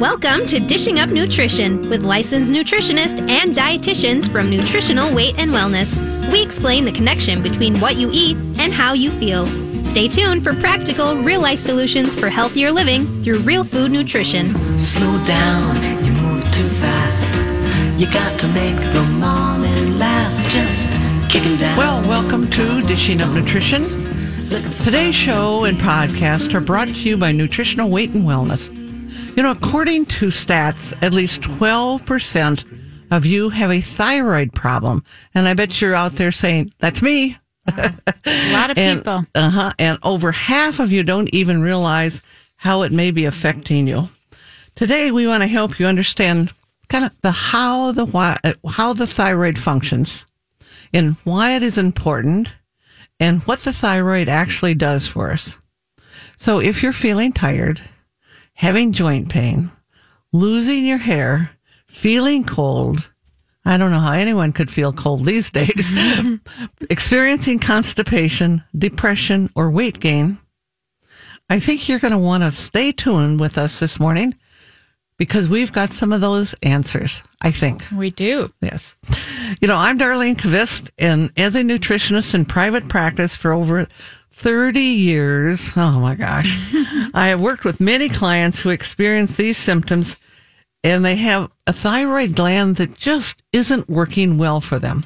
Welcome to Dishing Up Nutrition with licensed nutritionists and dietitians from Nutritional Weight and Wellness. We explain the connection between what you eat and how you feel. Stay tuned for practical, real life solutions for healthier living through real food nutrition. Slow down, you move too fast. You got to make the morning last. Just kicking down. Well, welcome to Dishing Up Nutrition. Today's show and podcast are brought to you by Nutritional Weight and Wellness. You know, according to stats, at least 12% of you have a thyroid problem. And I bet you're out there saying, that's me. A lot of And, people. uh-huh, and over half of you don't even realize how it may be affecting you. Today, we want to help you understand kind of the how the why, uh, how the thyroid functions and why it is important and what the thyroid actually does for us. So if you're feeling tired, having joint pain, losing your hair, feeling cold, I don't know how anyone could feel cold these days, experiencing constipation, depression, or weight gain, I think you're going to want to stay tuned with us this morning because we've got some of those answers, I think. We do. Yes. You know, I'm Darlene Kvist, and as a nutritionist in private practice for over 30 years, oh my gosh, I have worked with many clients who experience these symptoms and they have a thyroid gland that just isn't working well for them.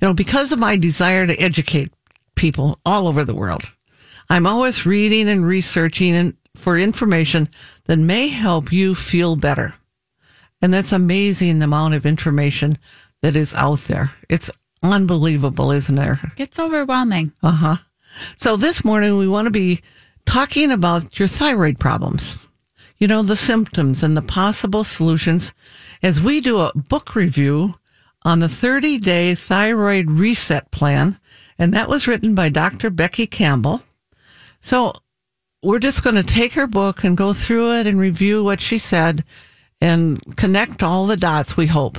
You know, because of my desire to educate people all over the world, I'm always reading and researching and for information that may help you feel better. And that's amazing the amount of information that is out there. It's unbelievable, isn't there? It's overwhelming. Uh huh. So this morning we want to be talking about your thyroid problems. You know, the symptoms and the possible solutions as we do a book review on the 30 day thyroid reset plan. And that was written by Dr. Becky Campbell. So we're just going to take her book and go through it and review what she said and connect all the dots, we hope.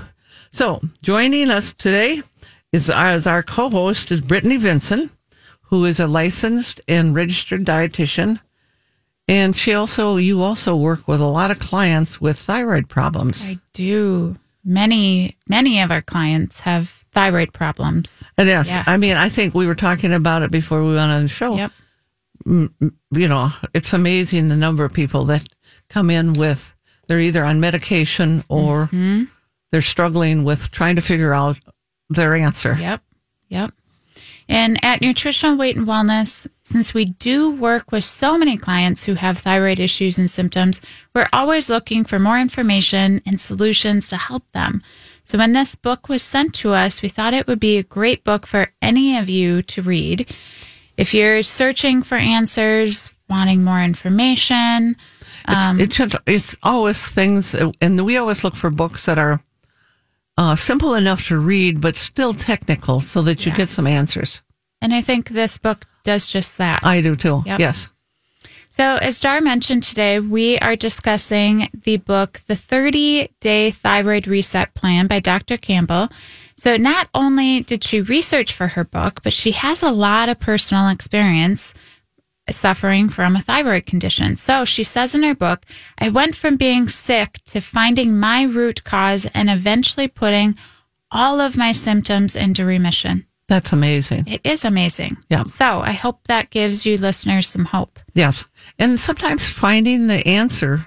So joining us today is as our co-host is Brittany Vincent, who is a licensed and registered dietitian. And she also, you also work with a lot of clients with thyroid problems. I do. Many, many of our clients have thyroid problems. And yes, Yes. I mean, I think we were talking about it before we went on the show. Yep. you know, it's amazing the number of people that come in with they're either on medication or Mm-hmm. they're struggling with trying to figure out their answer. Yep. Yep. And at Nutritional Weight and Wellness, since we do work with so many clients who have thyroid issues and symptoms, we're always looking for more information and solutions to help them. So when this book was sent to us, we thought it would be a great book for any of you to read. If you're searching for answers, wanting more information, It's, um, it's, it's always things, and we always look for books that are uh, simple enough to read, but still technical so that you get some answers. and I think this book does just that. I do too. Yep. Yes. So, as Dar mentioned today, we are discussing the book, The 30 Day Thyroid Reset Plan by Dr. Campbell. So, not only did she research for her book, but she has a lot of personal experience suffering from a thyroid condition. So, she says in her book, I went from being sick to finding my root cause and eventually putting all of my symptoms into remission. That's amazing. It is amazing. Yeah. So, I hope that gives you listeners some hope. Yes. And sometimes finding the answer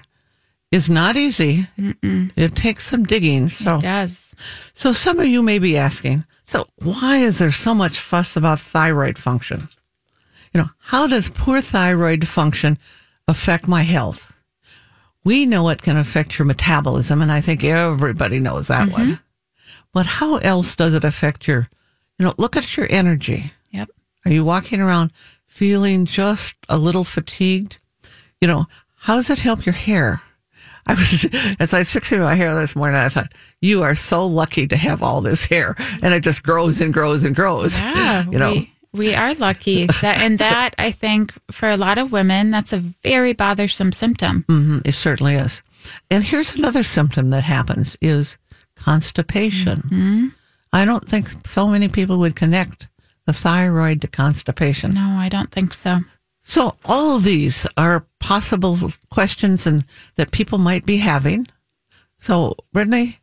is not easy. It takes some digging. So, It does. so some of you may be asking, so why is there so much fuss about thyroid function? You know, how does poor thyroid function affect my health? We know it can affect your metabolism, and I think everybody knows that mm-hmm. one. But how else does it affect your, you know, look at your energy. Yep. Are you walking around feeling just a little fatigued? You know, how does it help your hair? I was, as I was fixing my hair this morning, I thought, you are so lucky to have all this hair. And it just grows and grows and grows. Yeah, you know, we, we are lucky that, and that I think for a lot of women, that's a very bothersome symptom. Mhm, it certainly is. And here's another symptom that happens is constipation. I don't think so many people would connect the thyroid to constipation. No, I don't think so. So all of these are possible questions and that people might be having. So Brittany,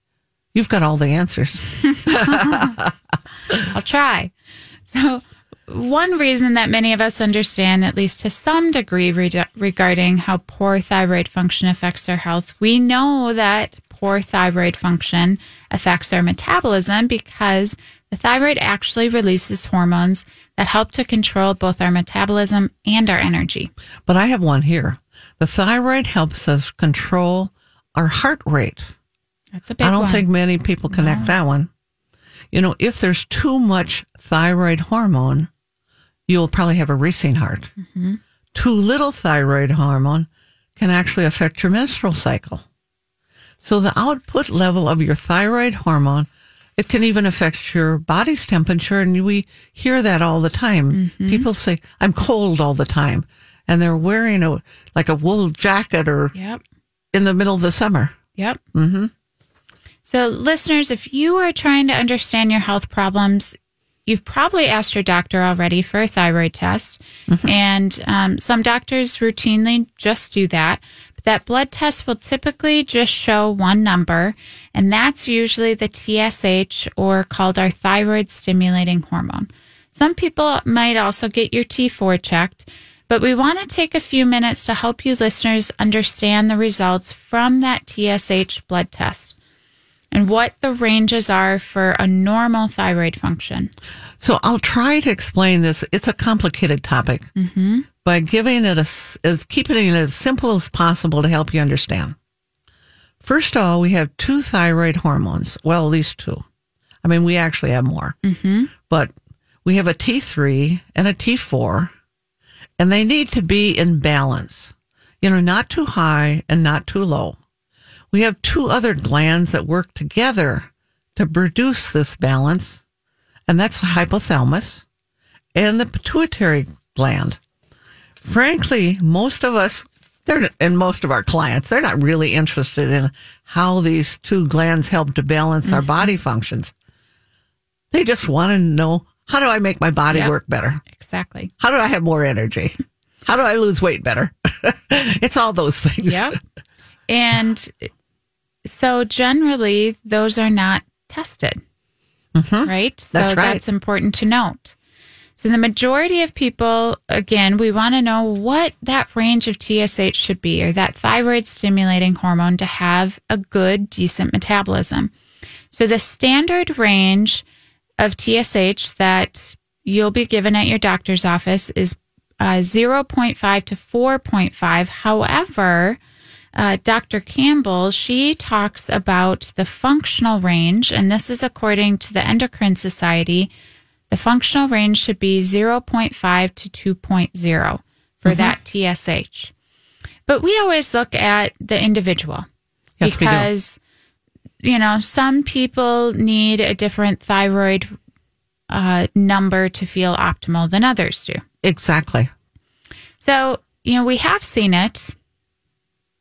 you've got all the answers. I'll try. So, one reason that many of us understand, at least to some degree, re- regarding how poor thyroid function affects our health, we know that poor thyroid function affects our metabolism because the thyroid actually releases hormones that help to control both our metabolism and our energy. But I have one here. The thyroid helps us control our heart rate. That's a big I don't one. think many people connect that one. You know, if there's too much thyroid hormone, you'll probably have a racing heart. Mm-hmm. Too little thyroid hormone can actually affect your menstrual cycle. So the output level of your thyroid hormone, it can even affect your body's temperature. And we hear that all the time. Mm-hmm. People say, I'm cold all the time. And they're wearing a, like a wool jacket or Yep. in the middle of the summer. Yep. Mm-hmm. So, listeners, if you are trying to understand your health problems, you've probably asked your doctor already for a thyroid test. And um, some doctors routinely just do that. But that blood test will typically just show one number, and that's usually the TSH or called our thyroid stimulating hormone. Some people might also get your T4 checked, but we want to take a few minutes to help you listeners understand the results from that TSH blood test and what the ranges are for a normal thyroid function. So I'll try to explain this. It's a complicated topic by giving it a, as keeping it as simple as possible to help you understand. First of all, we have two thyroid hormones. Well, at least two. I mean, we actually have more, mm-hmm. but we have a T3 and a T4 and they need to be in balance. You know, not too high and not too low. We have two other glands that work together to produce this balance and that's the hypothalamus and the pituitary gland. Frankly, most of us, they're, and most of our clients, they're not really interested in how these two glands help to balance our mm-hmm. body functions. They just want to know how do I make my body Yep. work better? Exactly. How do I have more energy? How do I lose weight better? it's all those things. Yep. and so generally, those are not tested, right? So That's right. that's important to note. So the majority of people, again, we want to know what that range of TSH should be or that thyroid stimulating hormone to have a good, decent metabolism. So the standard range of TSH that you'll be given at your doctor's office is uh, 0.5 to 4.5. However, uh, Dr. Campbell, she talks about the functional range, and this is according to the Endocrine Society. The functional range should be 0.5 to 2.0 for that TSH. But we always look at the individual Yes, because, you know, some people need a different thyroid uh, number to feel optimal than others do. Exactly. So, you know, we have seen it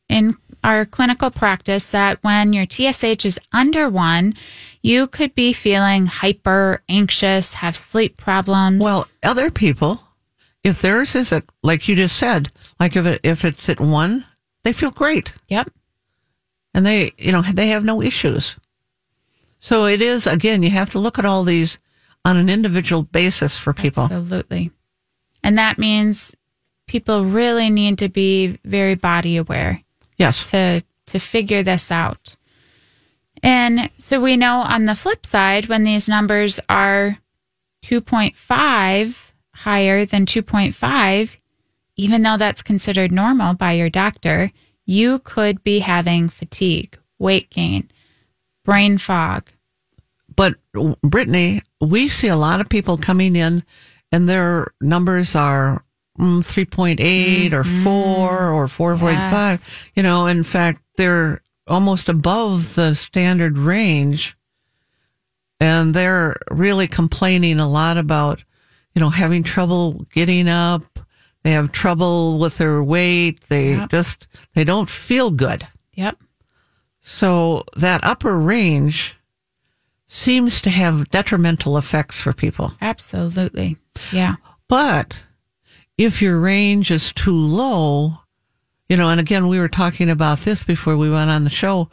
in our clinical practice that when your TSH is under one, you could be feeling hyper anxious, have sleep problems. Well, other people, if theirs is at, like you just said, like if it, if it's at one, they feel great yep. and they, you know, they have no issues. So it is, again, you have to look at all these on an individual basis for people. Absolutely. And that means people really need to be very body aware Yes. to to figure this out. And so we know on the flip side when these numbers are 2.5 higher than 2.5 even though that's considered normal by your doctor, you could be having fatigue, weight gain, brain fog. But Brittany, we see a lot of people coming in and their numbers are mm, 3.8 or 4 or 4.5. Yes. You know, in fact, they're almost above the standard range. And they're really complaining a lot about, you know, having trouble getting up. They have trouble with their weight. They Yep. just, they don't feel good. Yep. So that upper range seems to have detrimental effects for people. Absolutely. Yeah. But if your range is too low, you know, and again, we were talking about this before we went on the show,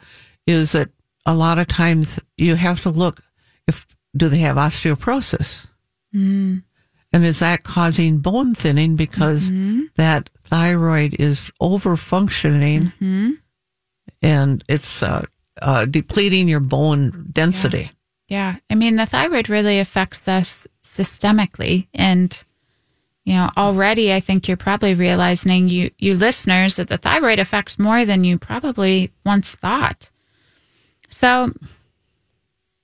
is that a lot of times you have to look if do they have osteoporosis? And is that causing bone thinning because that thyroid is over functioning and it's uh, uh, depleting your bone density? Yeah. I mean, the thyroid really affects us systemically. And, you know, already I think you're probably realizing, you, you listeners, that the thyroid affects more than you probably once thought. So,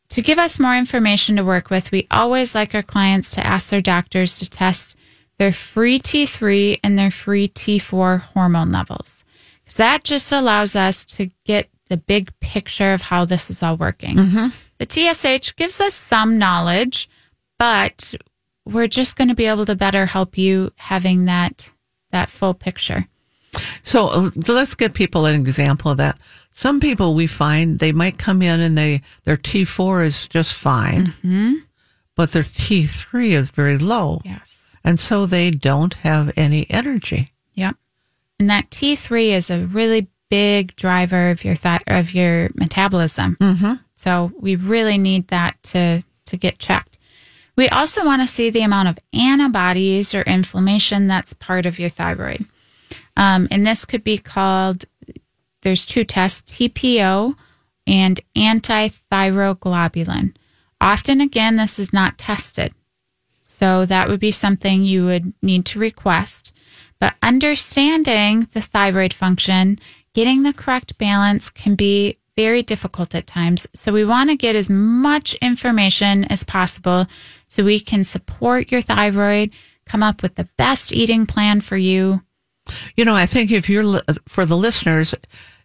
to give us more information to work with, we always like our clients to ask their doctors to test their free T3 and their free T4 hormone levels. Because that just allows us to get the big picture of how this is all working. Mm-hmm. The TSH gives us some knowledge, but we're just going to be able to better help you having that that full picture. So uh, let's give people an example of that. Some people we find they might come in and they their T4 is just fine, but their T3 is very low, Yes. and so they don't have any energy. Yep. And that T3 is a really big driver of your thought of your metabolism. Mm-hmm. So we really need that to to get checked. We also want to see the amount of antibodies or inflammation that's part of your thyroid. Um, and this could be called, there's two tests, TPO and antithyroglobulin. Often, again, this is not tested. So that would be something you would need to request. But understanding the thyroid function, getting the correct balance can be very difficult at times. So we want to get as much information as possible so we can support your thyroid, come up with the best eating plan for you. You know, I think if you're for the listeners,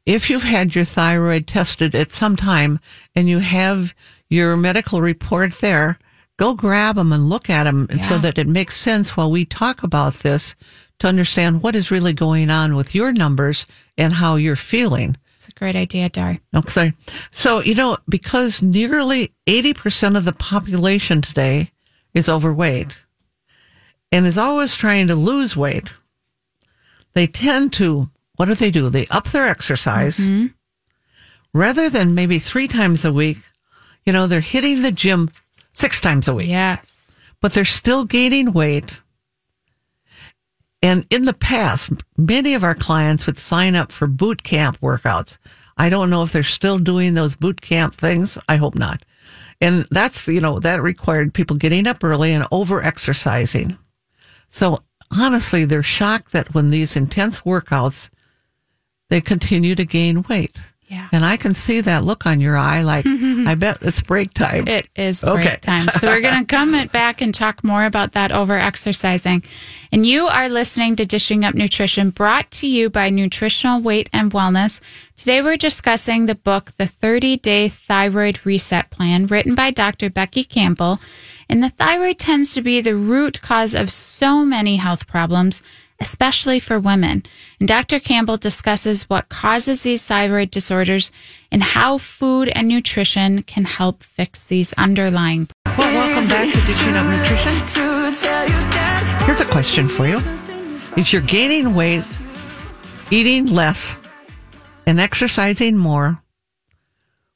if you've had your thyroid tested at some time and you have your medical report there, go grab them and look at them, and so that it makes sense while we talk about this to understand what is really going on with your numbers and how you're feeling. A great idea, Dar. Okay. So, you know, because nearly 80% of the population today is overweight and is always trying to lose weight, they tend to, what do they do? They up their exercise mm-hmm. rather than maybe three times a week. You know, they're hitting the gym six times a week, Yes. but they're still gaining weight. And in the past, many of our clients would sign up for boot camp workouts. I don't know if they're still doing those boot camp things. I hope not. And that's, you know, that required people getting up early and over exercising. So honestly, they're shocked that when these intense workouts, they continue to gain weight. Yeah. And I can see that look on your eye like, I bet it's break time. It is break Okay. time. So we're going to come back and talk more about that over exercising. And you are listening to Dishing Up Nutrition brought to you by Nutritional Weight and Wellness. Today we're discussing the book, The 30 Day Thyroid Reset Plan, written by Dr. Becky Campbell. And the thyroid tends to be the root cause of so many health problems, especially for women. And Dr. Campbell discusses what causes these thyroid disorders and how food and nutrition can help fix these underlying Well, welcome back to Dishing Up Nutrition. Here's a question for you. If you're gaining weight, eating less, and exercising more,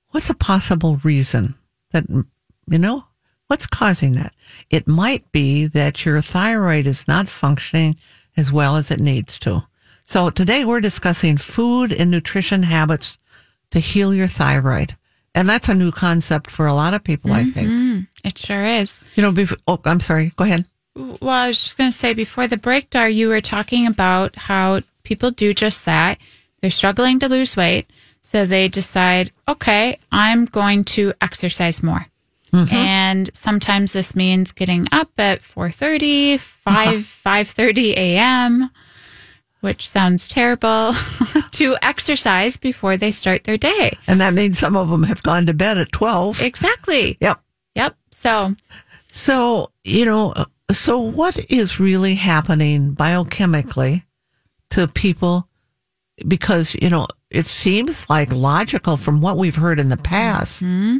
what's a possible reason that, you know, what's causing that? It might be that your thyroid is not functioning as well as it needs to. So today we're discussing food and nutrition habits to heal your thyroid. And that's a new concept for a lot of people, I think. Mm-hmm. It sure is. You know, before, oh, I'm sorry. Go ahead. Well, I was just going to say before the break, Dar, you were talking about how people do just that. They're struggling to lose weight. So they decide, okay, I'm going to exercise more. Mm-hmm. And sometimes this means getting up at 4.30, 5, uh-huh. 5.30 a.m., which sounds terrible, to exercise before they start their day. And that means some of them have gone to bed at 12. Exactly. Yep. Yep. So So, you know, uh, so what is really happening biochemically to people? Because, you know, it seems like logical from what we've heard in the past mm-hmm.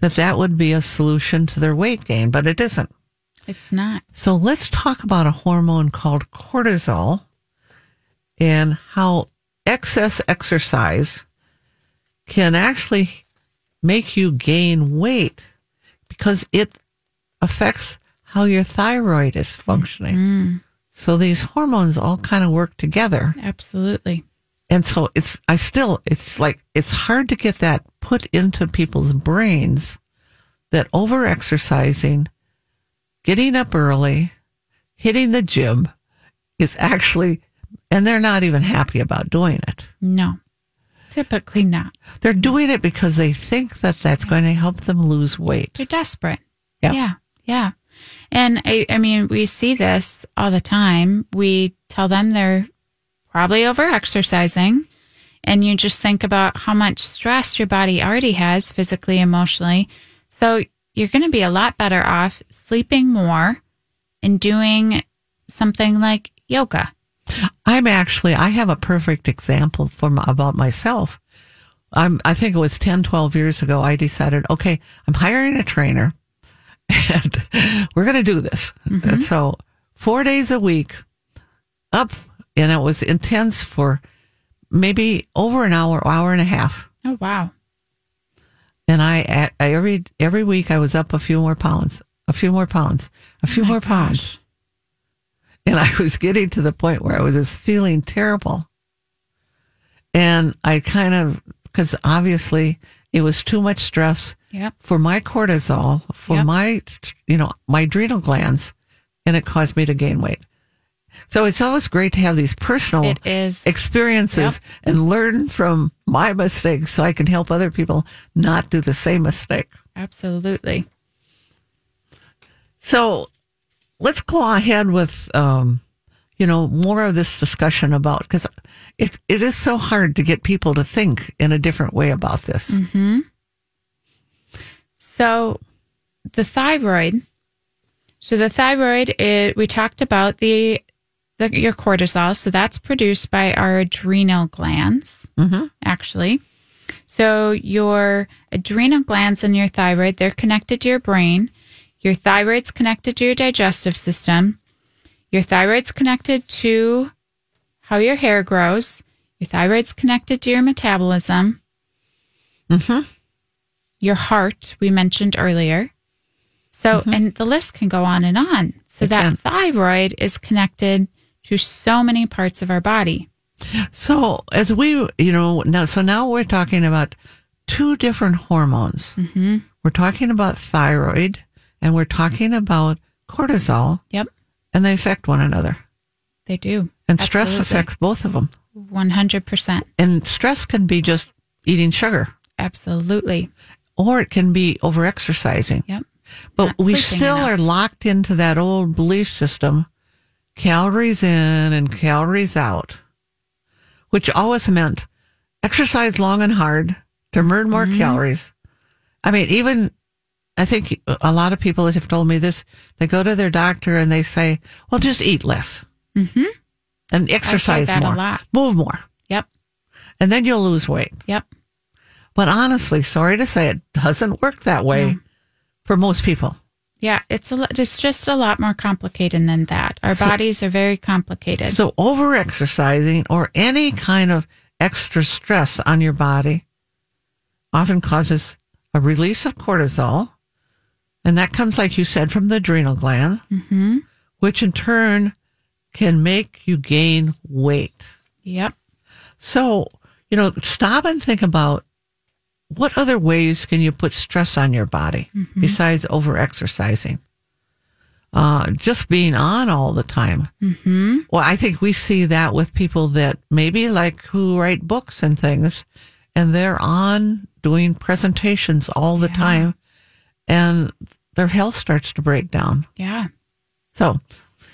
That that would be a solution to their weight gain, but it isn't. It's not. So let's talk about a hormone called cortisol and how excess exercise can actually make you gain weight because it affects how your thyroid is functioning. Mm. So these hormones all kind of work together. Absolutely. And so it's, I still, it's like, it's hard to get that put into people's brains that over exercising, getting up early, hitting the gym is actually, and they're not even happy about doing it. No. Typically not. They're doing it because they think that that's going to help them lose weight. They're desperate. Yeah. Yeah. Yeah. And I, I mean, we see this all the time. We tell them they're probably over exercising. And you just think about how much stress your body already has physically, emotionally. So you're going to be a lot better off sleeping more and doing something like yoga. I'm actually, I have a perfect example for my, about myself. I'm, I think it was 10, 12 years ago. I decided, okay, I'm hiring a trainer and we're going to do this. And so four days a week up and it was intense for maybe over an hour, hour and a half. Oh, wow. And I, I every, every week I was up a few more pounds, a few more pounds, a few Oh more pounds. And I was getting to the point where I was just feeling terrible. And I kind of, because obviously it was too much stress Yep. for my cortisol, for Yep. my, you know, my adrenal glands, and it caused me to gain weight. So it's always great to have these personal experiences and learn from my mistakes so I can help other people not do the same mistake. Absolutely. So let's go ahead with, um, you know, more of this discussion about because it it is so hard to get people to think in a different way about this. So the thyroid. So the thyroid, it, we talked about the, the your cortisol. So that's produced by our adrenal glands, mm-hmm. actually. So your adrenal glands and your thyroid, they're connected to your brain. Your thyroid's connected to your digestive system. Your thyroid's connected to how your hair grows. Your thyroid's connected to your metabolism. Mm-hmm. Your heart, we mentioned earlier. So, mm-hmm. and the list can go on and on. So, It that can. thyroid is connected to so many parts of our body. So as we, you know, now so now we're talking about two different hormones. Mm-hmm. We're talking about thyroid and we're talking about cortisol, Yep, and they affect one another. they do. And stress affects both of them. 100%. And stress can be just eating sugar, Absolutely. or it can be overexercising. Yep. But Not we still enough. are locked into that old belief system calories in and calories out, which always meant exercise long and hard to burn more Mm-hmm. calories. I mean, even I think a lot of people that have told me this, they go to their doctor and they say, well, just eat less mm-hmm. and exercise more, move more, Yep. and then you'll lose weight. Yep. But honestly, sorry to say, it doesn't work that way for most people. Yeah, it's a it's just a lot more complicated than that. Our So- bodies are very complicated. So over exercising or any kind of extra stress on your body often causes a release of cortisol. And that comes, like you said, from the adrenal gland, mm-hmm. which in turn can make you gain weight. yep. So, you know, stop and think about what other ways can you put stress on your body besides over exercising? Uh, just being on all the time. Mm-hmm. Well, I think we see that with people that maybe like who write books and things, and they're on doing presentations all the time, and their health starts to break down. Yeah. So,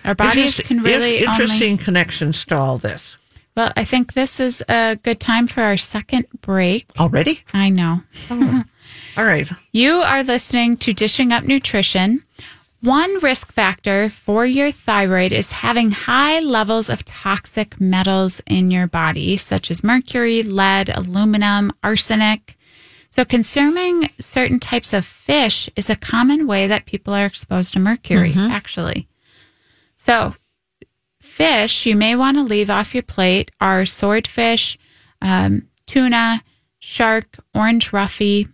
Our bodies can really in- only interesting connections to all this. Well, I think this is a good time for our second break. Already? I know. Oh. All right. You are listening to Dishing Up Nutrition. One risk factor for your thyroid is having high levels of toxic metals in your body, such as mercury, lead, aluminum, arsenic. So, consuming certain types of fish is a common way that people are exposed to mercury, mm-hmm. actually. So, fish you may want to leave off your plate are swordfish, um, tuna, shark, orange roughy,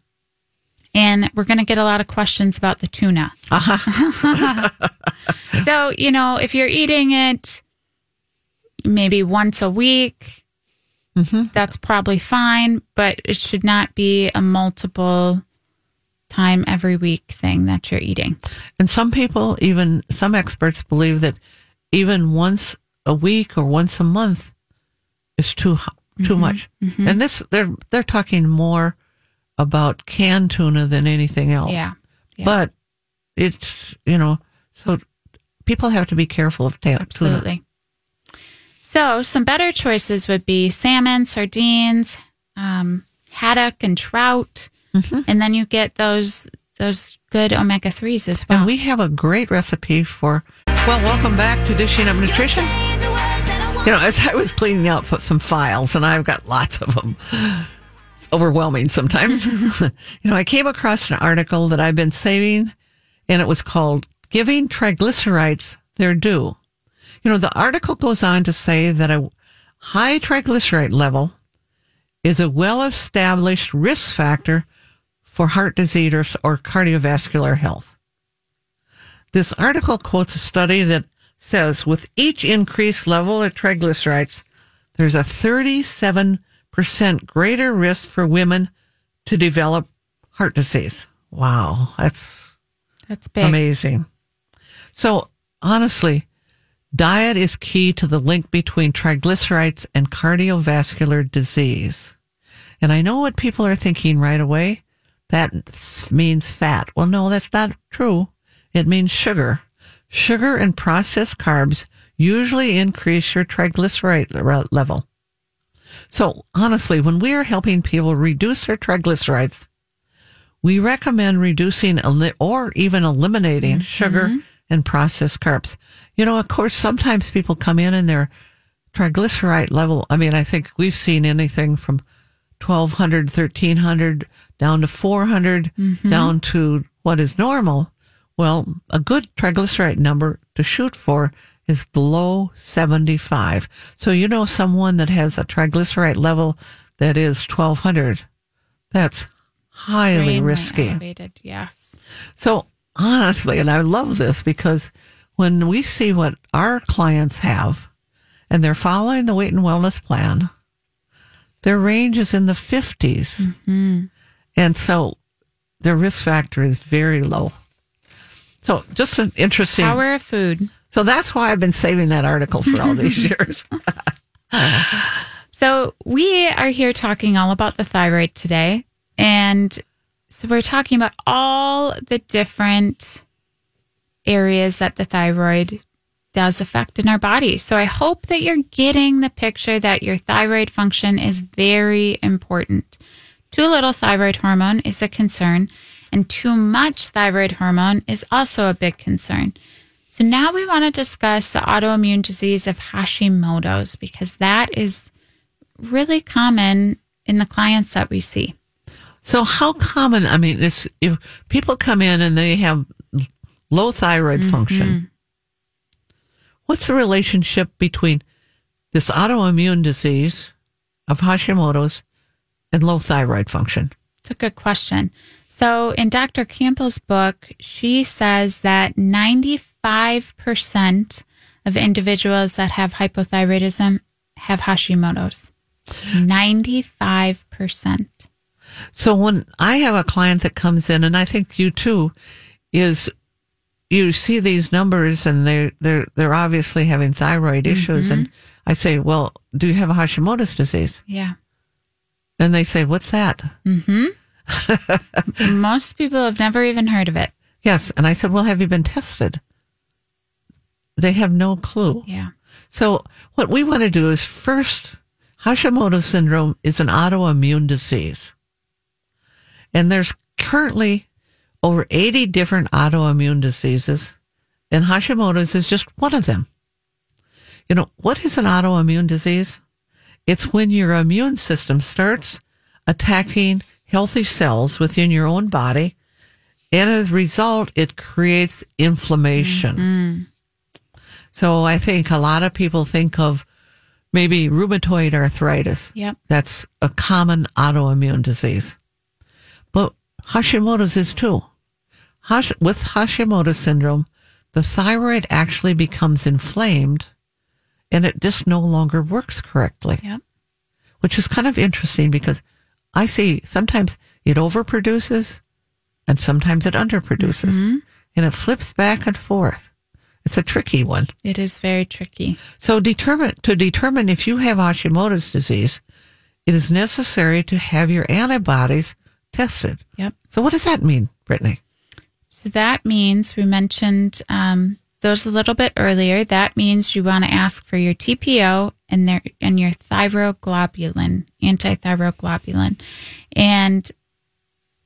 and we're going to get a lot of questions about the tuna. so, you know, if you're eating it maybe once a week, that's probably fine, but it should not be a multiple time every week thing that you're eating. And some people, even some experts, believe that even once a week or once a month is too too much. And this they're they're talking more about canned tuna than anything else. Yeah. Yeah. But it's you know so people have to be careful of ta- tuna. Absolutely. So, some better choices would be salmon, sardines, um, haddock, and trout, Mm-hmm. and then you get those those good omega threes as well. And we have a great recipe for. Well, welcome back to Dishing Up Nutrition. You know, as I was cleaning out some files, and I've got lots of them, overwhelming sometimes. you know, I came across an article that I've been saving, and it was called Giving Triglycerides Their Due. You know, the article goes on to say that a high triglyceride level is a well established risk factor for heart disease or, or cardiovascular health. This article quotes a study that says with each increased level of triglycerides, there's a 37% greater risk for women to develop heart disease. Wow, that's That's big. amazing. So honestly, diet is key to the link between triglycerides and cardiovascular disease. And I know what people are thinking right away. That means fat. Well, no, that's not true. It means sugar. Sugar and processed carbs usually increase your triglyceride level. So honestly, when we are helping people reduce their triglycerides, we recommend reducing or even eliminating mm-hmm. sugar and processed carbs. You know, of course, sometimes people come in and their triglyceride level, I mean, I think we've seen anything from 1200, 1300 down to 400, mm-hmm. down to what is normal. Well, a good triglyceride number to shoot for is below 75. So, you know, someone that has a triglyceride level that is 1200, that's highly Extremely risky. elevated, Yes. So honestly, and I love this because when we see what our clients have and they're following the weight and wellness plan, their range is in the 50s. Mm-hmm. And so their risk factor is very low. So just an interesting. Power of food. So that's why I've been saving that article for all these years. So, we are here talking all about the thyroid today. And so, we're talking about all the different areas that the thyroid does affect in our body. So, I hope that you're getting the picture that your thyroid function is very important. Too little thyroid hormone is a concern, and too much thyroid hormone is also a big concern. So now we want to discuss the autoimmune disease of Hashimoto's because that is really common in the clients that we see. So how common? I mean, it's if people come in and they have low thyroid mm-hmm. function. What's the relationship between this autoimmune disease of Hashimoto's and low thyroid function? It's a good question. So in Dr. Campbell's book, she says that 95% of individuals that have hypothyroidism have Hashimoto's. 95%. So when I have a client that comes in, and I think you too, is you see these numbers and they're they're they're obviously having thyroid issues, mm-hmm. and I say, well, do you have a Hashimoto's disease? Yeah. And they say, what's that? Mm-hmm. Most people have never even heard of it. Yes, and I said, well, have you been tested? They have no clue. Yeah. So what we want to do is first, Hashimoto's syndrome is an autoimmune disease. And there's currently over 80 different autoimmune diseases, and Hashimoto's is just one of them. You know, what is an autoimmune disease? It's when your immune system starts attacking healthy cells within your own body. And as a result, it creates inflammation. Mm-hmm. So I think a lot of people think of maybe rheumatoid arthritis. Yep. That's a common autoimmune disease. But Hashimoto's is too. Hash- with Hashimoto syndrome, the thyroid actually becomes inflamed and it just no longer works correctly, Yep. which is kind of interesting because I see sometimes it overproduces and sometimes it underproduces and it flips back and forth. It's a tricky one. It is very tricky. So determine to determine if you have Hashimoto's disease, it is necessary to have your antibodies tested. Yep. So what does that mean, Brittany? So that means we mentioned um, those a little bit earlier. That means you want to ask for your TPO and their and your thyroglobulin, antithyroglobulin, and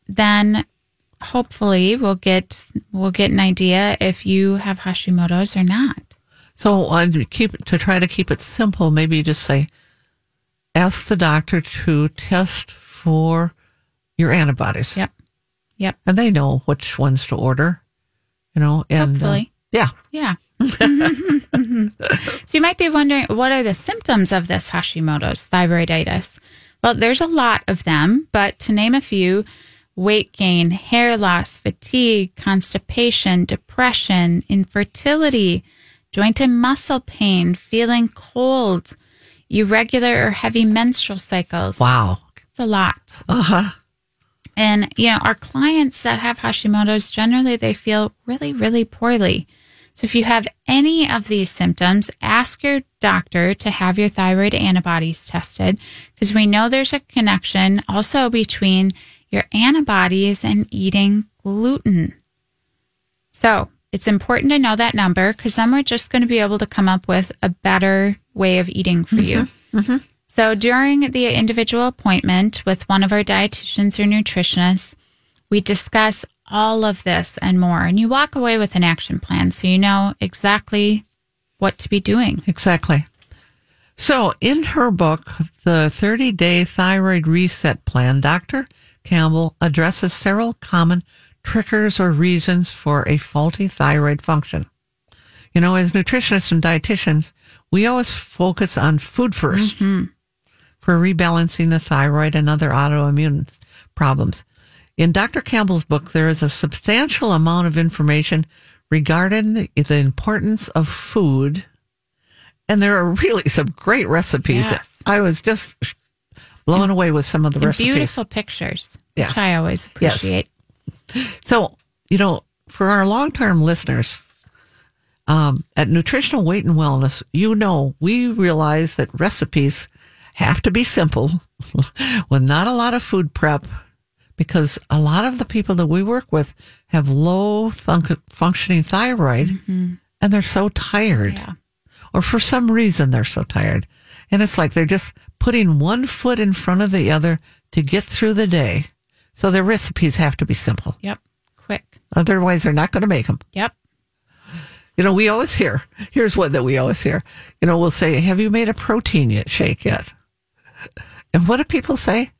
then hopefully we'll get we'll get an idea if you have Hashimoto's or not. So uh, to keep to try to keep it simple, maybe you just say, ask the doctor to test for your antibodies, Yep. Yep. and they know which ones to order. You know, and uh, Yeah. Yeah. so you might be wondering what are the symptoms of this Hashimoto's thyroiditis? Well, there's a lot of them, but to name a few, weight gain, hair loss, fatigue, constipation, depression, infertility, joint and muscle pain, feeling cold, irregular or heavy menstrual cycles. Wow. It's a lot. Uh huh. And, you know, our clients that have Hashimoto's generally they feel really, really poorly. So if you have any of these symptoms, ask your doctor to have your thyroid antibodies tested because we know there's a connection also between your antibodies and eating gluten. So it's important to know that number because then we're just going to be able to come up with a better way of eating for you. Mm-hmm, mm-hmm. So during the individual appointment with one of our dietitians or nutritionists, we discuss all of this and more. And you walk away with an action plan so you know exactly what to be doing. Exactly. So, in her book, The 30 Day Thyroid Reset Plan, Dr. Campbell addresses several common triggers or reasons for a faulty thyroid function. You know, as nutritionists and dietitians, we always focus on food 1st mm-hmm. for rebalancing the thyroid and other autoimmune problems. In Dr. Campbell's book, there is a substantial amount of information regarding the, the importance of food and there are really some great recipes. Yes. I was just blown away with some of the recipes. beautiful pictures, Yes. which I always Yes. appreciate. So, you know, for our long term listeners, um, at Nutritional Weight and Wellness, you know, we realize that recipes have to be simple with not a lot of food prep because a lot of the people that we work with have low thunk- functioning thyroid mm-hmm. and they're so tired. Yeah. or for some reason they're so tired. And it's like they're just putting one foot in front of the other to get through the day. So their recipes have to be simple. Yep. Quick. Otherwise, they're not going to make them. Yep. You know, we always hear, here's one that we always hear. You know, we'll say, Have you made a protein yet shake yet? And what do people say?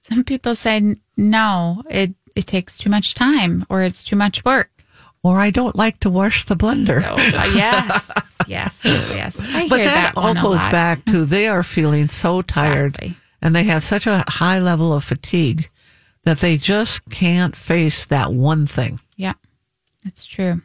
Some people say no, it it takes too much time or it's too much work. Or I don't like to wash the blender. Uh, yes, yes, yes, yes. I but hear that, that, all goes back to they are feeling so tired Exactly. and they have such a high level of fatigue that they just can't face that one thing. Yep, that's true.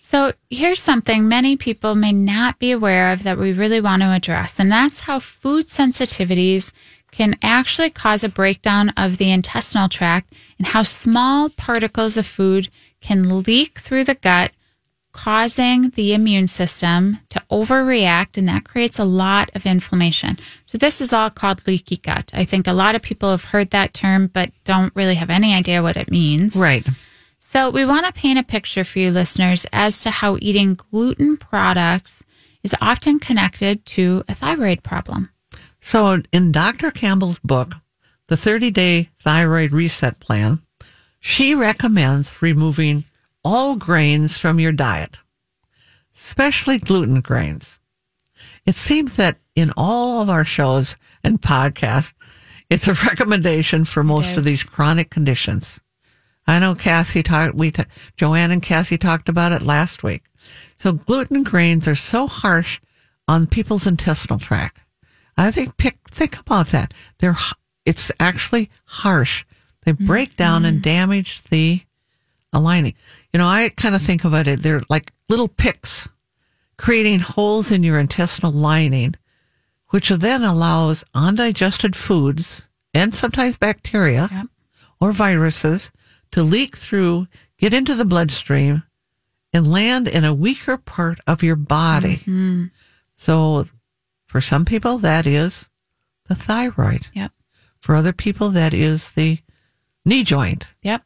So here's something many people may not be aware of that we really want to address, and that's how food sensitivities can actually cause a breakdown of the intestinal tract and how small particles of food can leak through the gut, causing the immune system to overreact, and that creates a lot of inflammation. So, this is all called leaky gut. I think a lot of people have heard that term, but don't really have any idea what it means. Right. So, we want to paint a picture for you listeners as to how eating gluten products is often connected to a thyroid problem. So, in Dr. Campbell's book, The 30 Day Thyroid Reset Plan, she recommends removing all grains from your diet, especially gluten grains. It seems that in all of our shows and podcasts, It's a recommendation for most of these chronic conditions. I know Cassie talked, we, ta- Joanne and Cassie talked about it last week. So gluten grains are so harsh on people's intestinal tract. I think, pick, think about that. They're, it's actually harsh. They mm-hmm. break down and mm-hmm. damage the lining. You know, I kind of mm. think of it, they're like little picks creating holes in your intestinal lining, which then allows undigested foods and sometimes bacteria Yep. or viruses to leak through, get into the bloodstream, and land in a weaker part of your body. Mm-hmm. So, for some people, that is the thyroid. Yep. For other people, that is the knee joint. Yep.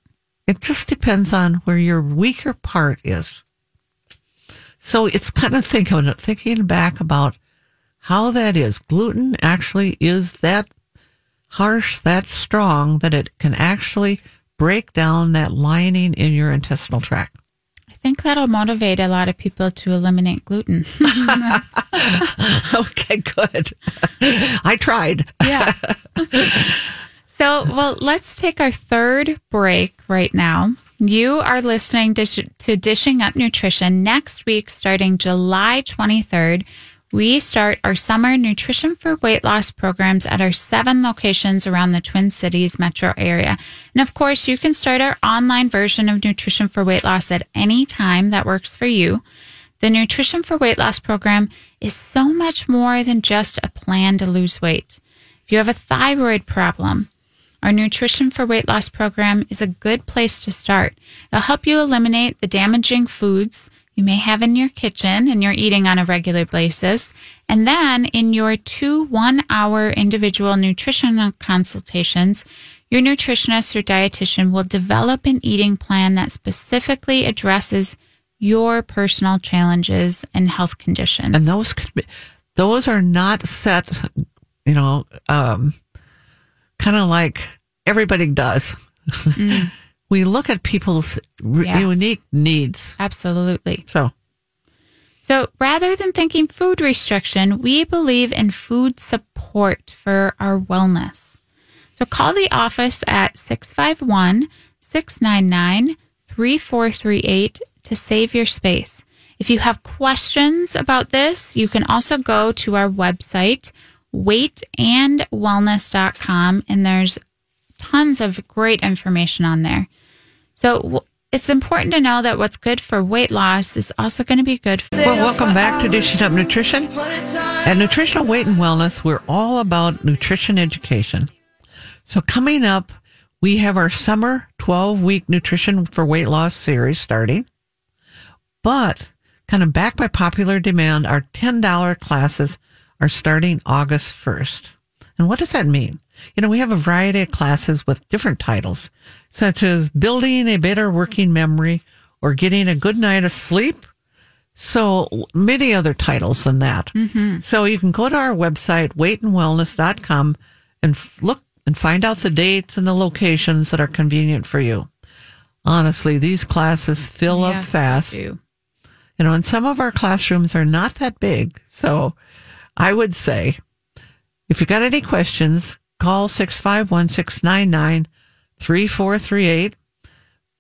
It just depends on where your weaker part is. So it's kind of thinking thinking back about how that is. Gluten actually is that harsh, that strong that it can actually break down that lining in your intestinal tract. I think that'll motivate a lot of people to eliminate gluten. okay, good. I tried. Yeah. so, well, let's take our third break right now. You are listening to, to Dishing Up Nutrition. Next week, starting July 23rd, we start our summer nutrition for weight loss programs at our seven locations around the Twin Cities metro area. And of course, you can start our online version of nutrition for weight loss at any time that works for you. The Nutrition for Weight Loss program is so much more than just a plan to lose weight. If you have a thyroid problem, our Nutrition for Weight Loss program is a good place to start. It'll help you eliminate the damaging foods you may have in your kitchen and you're eating on a regular basis. And then in your two one hour individual nutritional consultations, your nutritionist or dietitian will develop an eating plan that specifically addresses your personal challenges and health conditions. And those could be, those are not set, you know, um, kind of like everybody does. we look at people's Yes. unique needs. Absolutely. So, So rather than thinking food restriction, we believe in food support for our wellness. So call the office at 651 699 3438 to save your space. If you have questions about this, you can also go to our website, weightandwellness.com, and there's tons of great information on there. So it's important to know that what's good for weight loss is also going to be good for well, welcome back to Dishing Up Nutrition. At Nutritional Weight and Wellness, we're all about nutrition education. So coming up, we have our summer 12 week nutrition for weight loss series starting. But kind of back by popular demand, our $10 classes are starting August 1st. And what does that mean? You know, we have a variety of classes with different titles, such as building a better working memory or getting a good night of sleep. So many other titles than that. Mm-hmm. So you can go to our website, weightandwellness.com and look and find out the dates and the locations that are convenient for you. Honestly, these classes fill up fast. You know, and some of our classrooms are not that big. So I would say if you got any questions, call 651 699 3438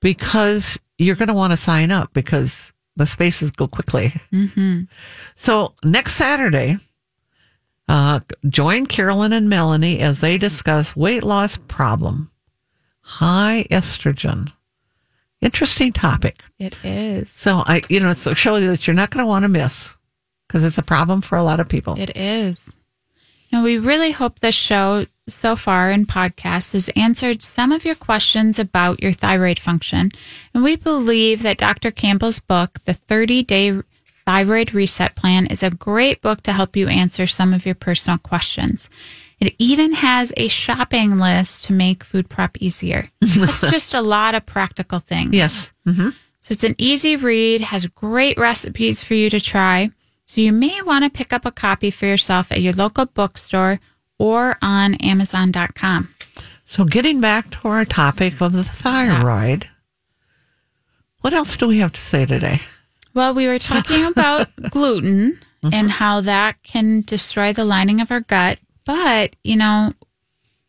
because you're going to want to sign up because the spaces go quickly. Mm-hmm. So next Saturday, uh, join Carolyn and Melanie as they discuss weight loss problem, high estrogen. Interesting topic. It is. So I, you know, it's a show that you're not going to want to miss because it's a problem for a lot of people. It is. Now, we really hope this show so far in podcasts has answered some of your questions about your thyroid function. And we believe that Dr. Campbell's book, The 30 Day Thyroid Reset Plan, is a great book to help you answer some of your personal questions. It even has a shopping list to make food prep easier. It's just a lot of practical things. yes. hmm So it's an easy read, has great recipes for you to try. So you may want to pick up a copy for yourself at your local bookstore or on Amazon.com. So getting back to our topic of the thyroid, what else do we have to say today? Well, we were talking about gluten mm-hmm. and how that can destroy the lining of our gut. But, you know,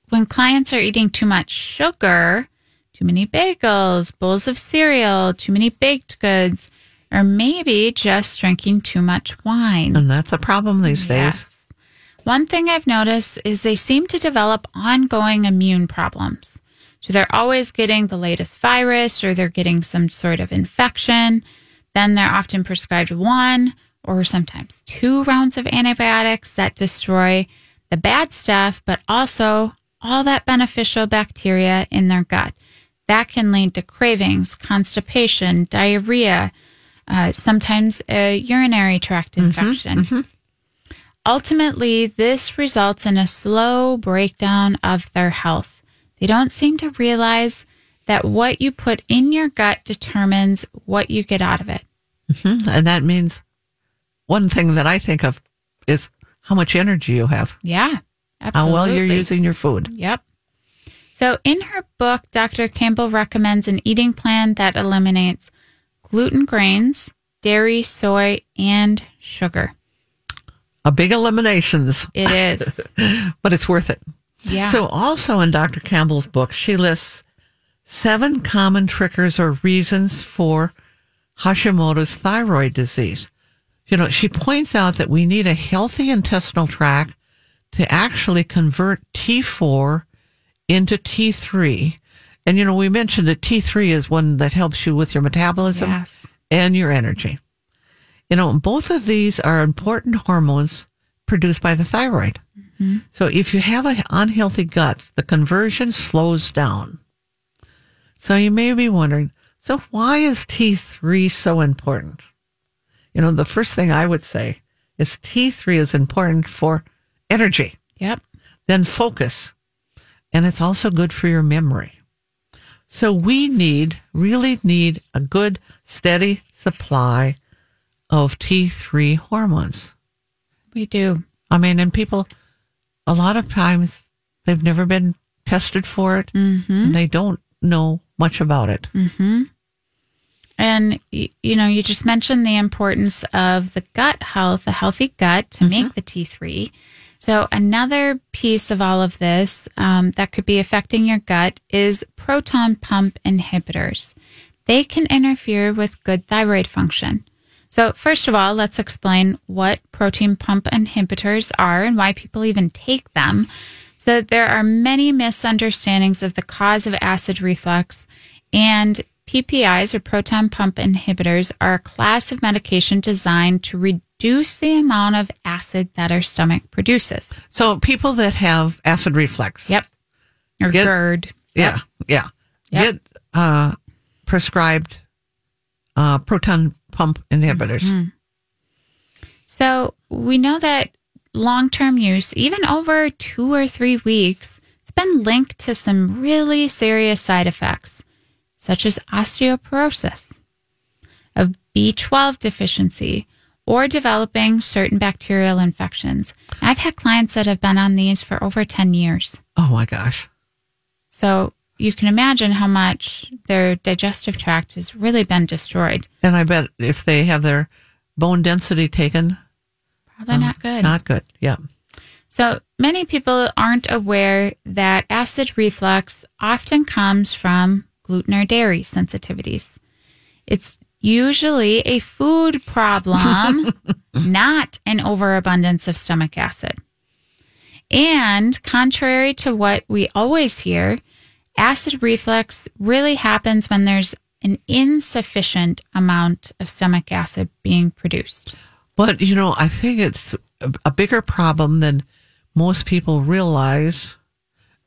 when clients are eating too much sugar, too many bagels, bowls of cereal, too many baked goods, or maybe just drinking too much wine. And that's a problem these days. One thing I've noticed is they seem to develop ongoing immune problems. So they're always getting the latest virus or they're getting some sort of infection. Then they're often prescribed one or sometimes two rounds of antibiotics that destroy the bad stuff, but also all that beneficial bacteria in their gut. That can lead to cravings, constipation, diarrhea, uh, sometimes a urinary tract infection. Ultimately, this results in a slow breakdown of their health. They don't seem to realize that what you put in your gut determines what you get out of it. Mhm. And that means one thing that I think of is how much energy you have, Yeah, Absolutely. how well you're using your food. Yep. So, in her book, Dr. Campbell recommends an eating plan that eliminates gluten grains, dairy, soy, and sugar. A big eliminations, It is. but it's worth it. Yeah. So, also in Dr. Campbell's book, she lists seven common triggers or reasons for Hashimoto's thyroid disease. You know, she points out that we need a healthy intestinal tract to actually convert T4 into T3. And, you know, we mentioned that T3 is one that helps you with your metabolism yes. and your energy. You know, both of these are important hormones produced by the thyroid. Mm-hmm. So if you have an unhealthy gut, the conversion slows down. So you may be wondering, so why is T3 so important? You know, the first thing I would say is T3 is important for energy, Yep. then focus, and it's also good for your memory. So we need, really need a good, steady supply of T3 hormones. We do. I mean, and people, a lot of times they've never been tested for it mm-hmm. and they don't know much about it. Mm-hmm. And, you know, you just mentioned the importance of the gut health, a healthy gut to mm-hmm. make the T3. So, another piece of all of this um, that could be affecting your gut is proton pump inhibitors. They can interfere with good thyroid function. So, first of all, let's explain what protein pump inhibitors are and why people even take them. So, there are many misunderstandings of the cause of acid reflux, and PPIs or proton pump inhibitors are a class of medication designed to reduce the amount of acid that our stomach produces. So people that have acid reflux. Yep. Or Get- GERD. Yeah. Yeah. Yep. Get uh, prescribed uh, proton pump inhibitors. Mm-hmm. So we know that long term use, even over two or three weeks, it's been linked to some really serious side effects, such as osteoporosis, of B12 deficiency, or developing certain bacterial infections. I've had clients that have been on these for over 10 years. Oh my gosh. So you can imagine how much their digestive tract has really been destroyed. And I bet if they have their bone density taken, Probably um, not good. not good. Yeah. So many people aren't aware that acid reflux often comes from gluten or dairy sensitivities. It's usually a food problem, not an overabundance of stomach acid. And contrary to what we always hear, acid reflux really happens when there's an insufficient amount of stomach acid being produced. But, you know, I think it's a, bigger problem than most people realize.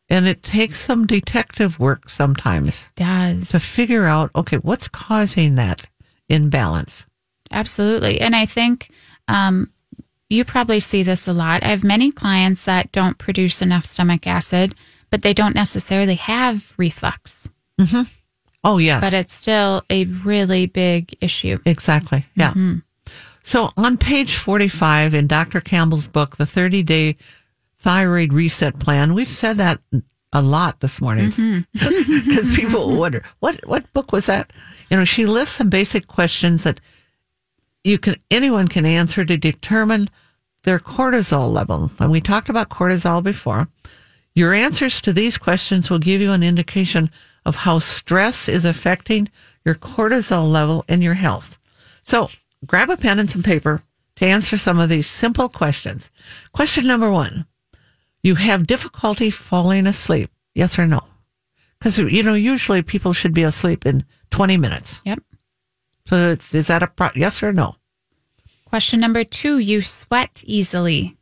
And it takes some detective work sometimes Does. to figure out, okay, what's causing that imbalance? Absolutely. And I think um, you probably see this a lot. I have many clients that don't produce enough stomach acid, but they don't necessarily have reflux, Oh, yes. but it's still a really big issue. Exactly. Yeah. Mm-hmm. So on page 45 in Dr. Campbell's book, The 30 Day Thyroid Reset Plan, we've said that a lot this morning Mm-hmm. because people wonder what, what book was that? You know, she lists some basic questions that you can, anyone can answer to determine their cortisol level. And we talked about cortisol before. Your answers to these questions will give you an indication of how stress is affecting your cortisol level and your health. So grab a pen and some paper to answer some of these simple questions. Question number one. You have difficulty falling asleep. Yes or no? Because, you know, usually people should be asleep in 20 minutes. Yep. So it's, is that a pro- yes or no? Question number two You sweat easily.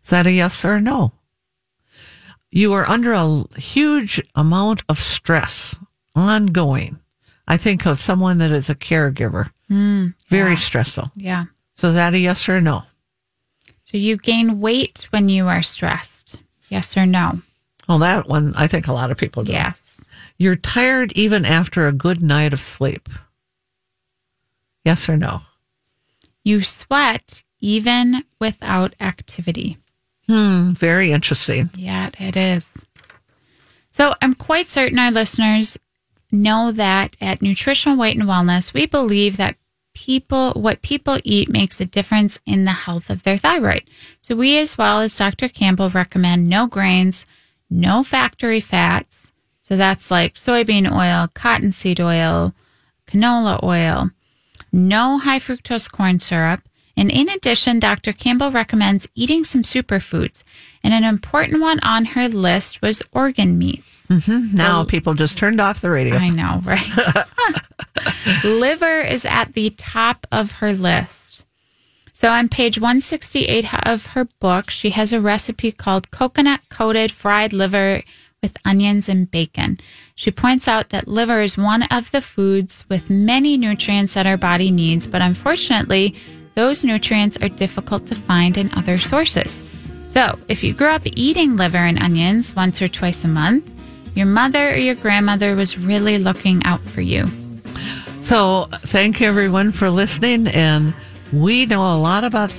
Is that a yes or a no? You are under a huge amount of stress, ongoing. I think of someone that is a caregiver. Hmm, Very stressful. Yeah. So is that a yes or a no? So you gain weight when you are stressed. Yes or no? Well, that one, I think a lot of people do. Yes. You're tired even after a good night of sleep. Yes or no? You sweat even without activity. Hmm, very interesting. Yeah, it is. So I'm quite certain our listeners know that at Nutritional Weight and Wellness, we believe that people, what people eat makes a difference in the health of their thyroid. So we, as well as Dr. Campbell, recommend no grains, no factory fats. So that's like soybean oil, cottonseed oil, canola oil, no high fructose corn syrup. And in addition, Dr. Campbell recommends eating some superfoods. And an important one on her list was organ meats. Mm-hmm. Now people just turned off the radio. I know, right? Liver is at the top of her list. So on page 168 of her book, she has a recipe called coconut coated fried liver with onions and bacon. She points out that liver is one of the foods with many nutrients that our body needs, but unfortunately, those nutrients are difficult to find in other sources. So, if you grew up eating liver and onions once or twice a month, your mother or your grandmother was really looking out for you. So thank you everyone for listening. And we know a lot about